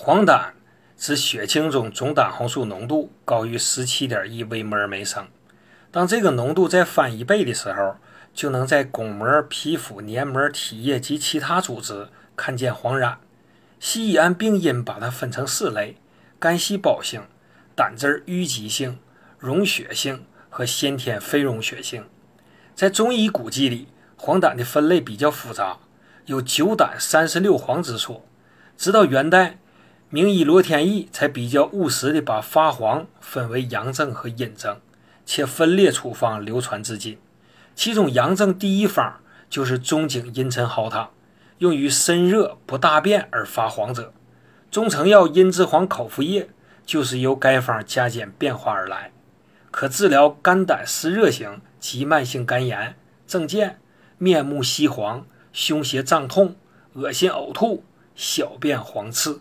黄疸指血清中总胆红素浓度高于十七点一微摩尔每升。当这个浓度再翻一倍的时候，就能在巩膜、皮肤、黏膜、体液及其他组织看见黄疸。西医按病因把它分成四类：肝细胞性、胆汁淤积性、溶血性和先天非溶血性。在中医古籍里，黄疸的分类比较复杂，有九胆三十六黄之说。直到元代，名医罗天益才比较务实地把发黄分为阳症和阴症。且分列处方流传至今，其中阳症第一方就是中景阴沉蒿汤，用于身热不大便而发黄者；中成药茵栀黄口服液就是由该方加减变化而来，可治疗肝胆湿热型及慢性肝炎、症见、面目稀黄、胸胁胀痛、恶心呕吐、小便黄赤。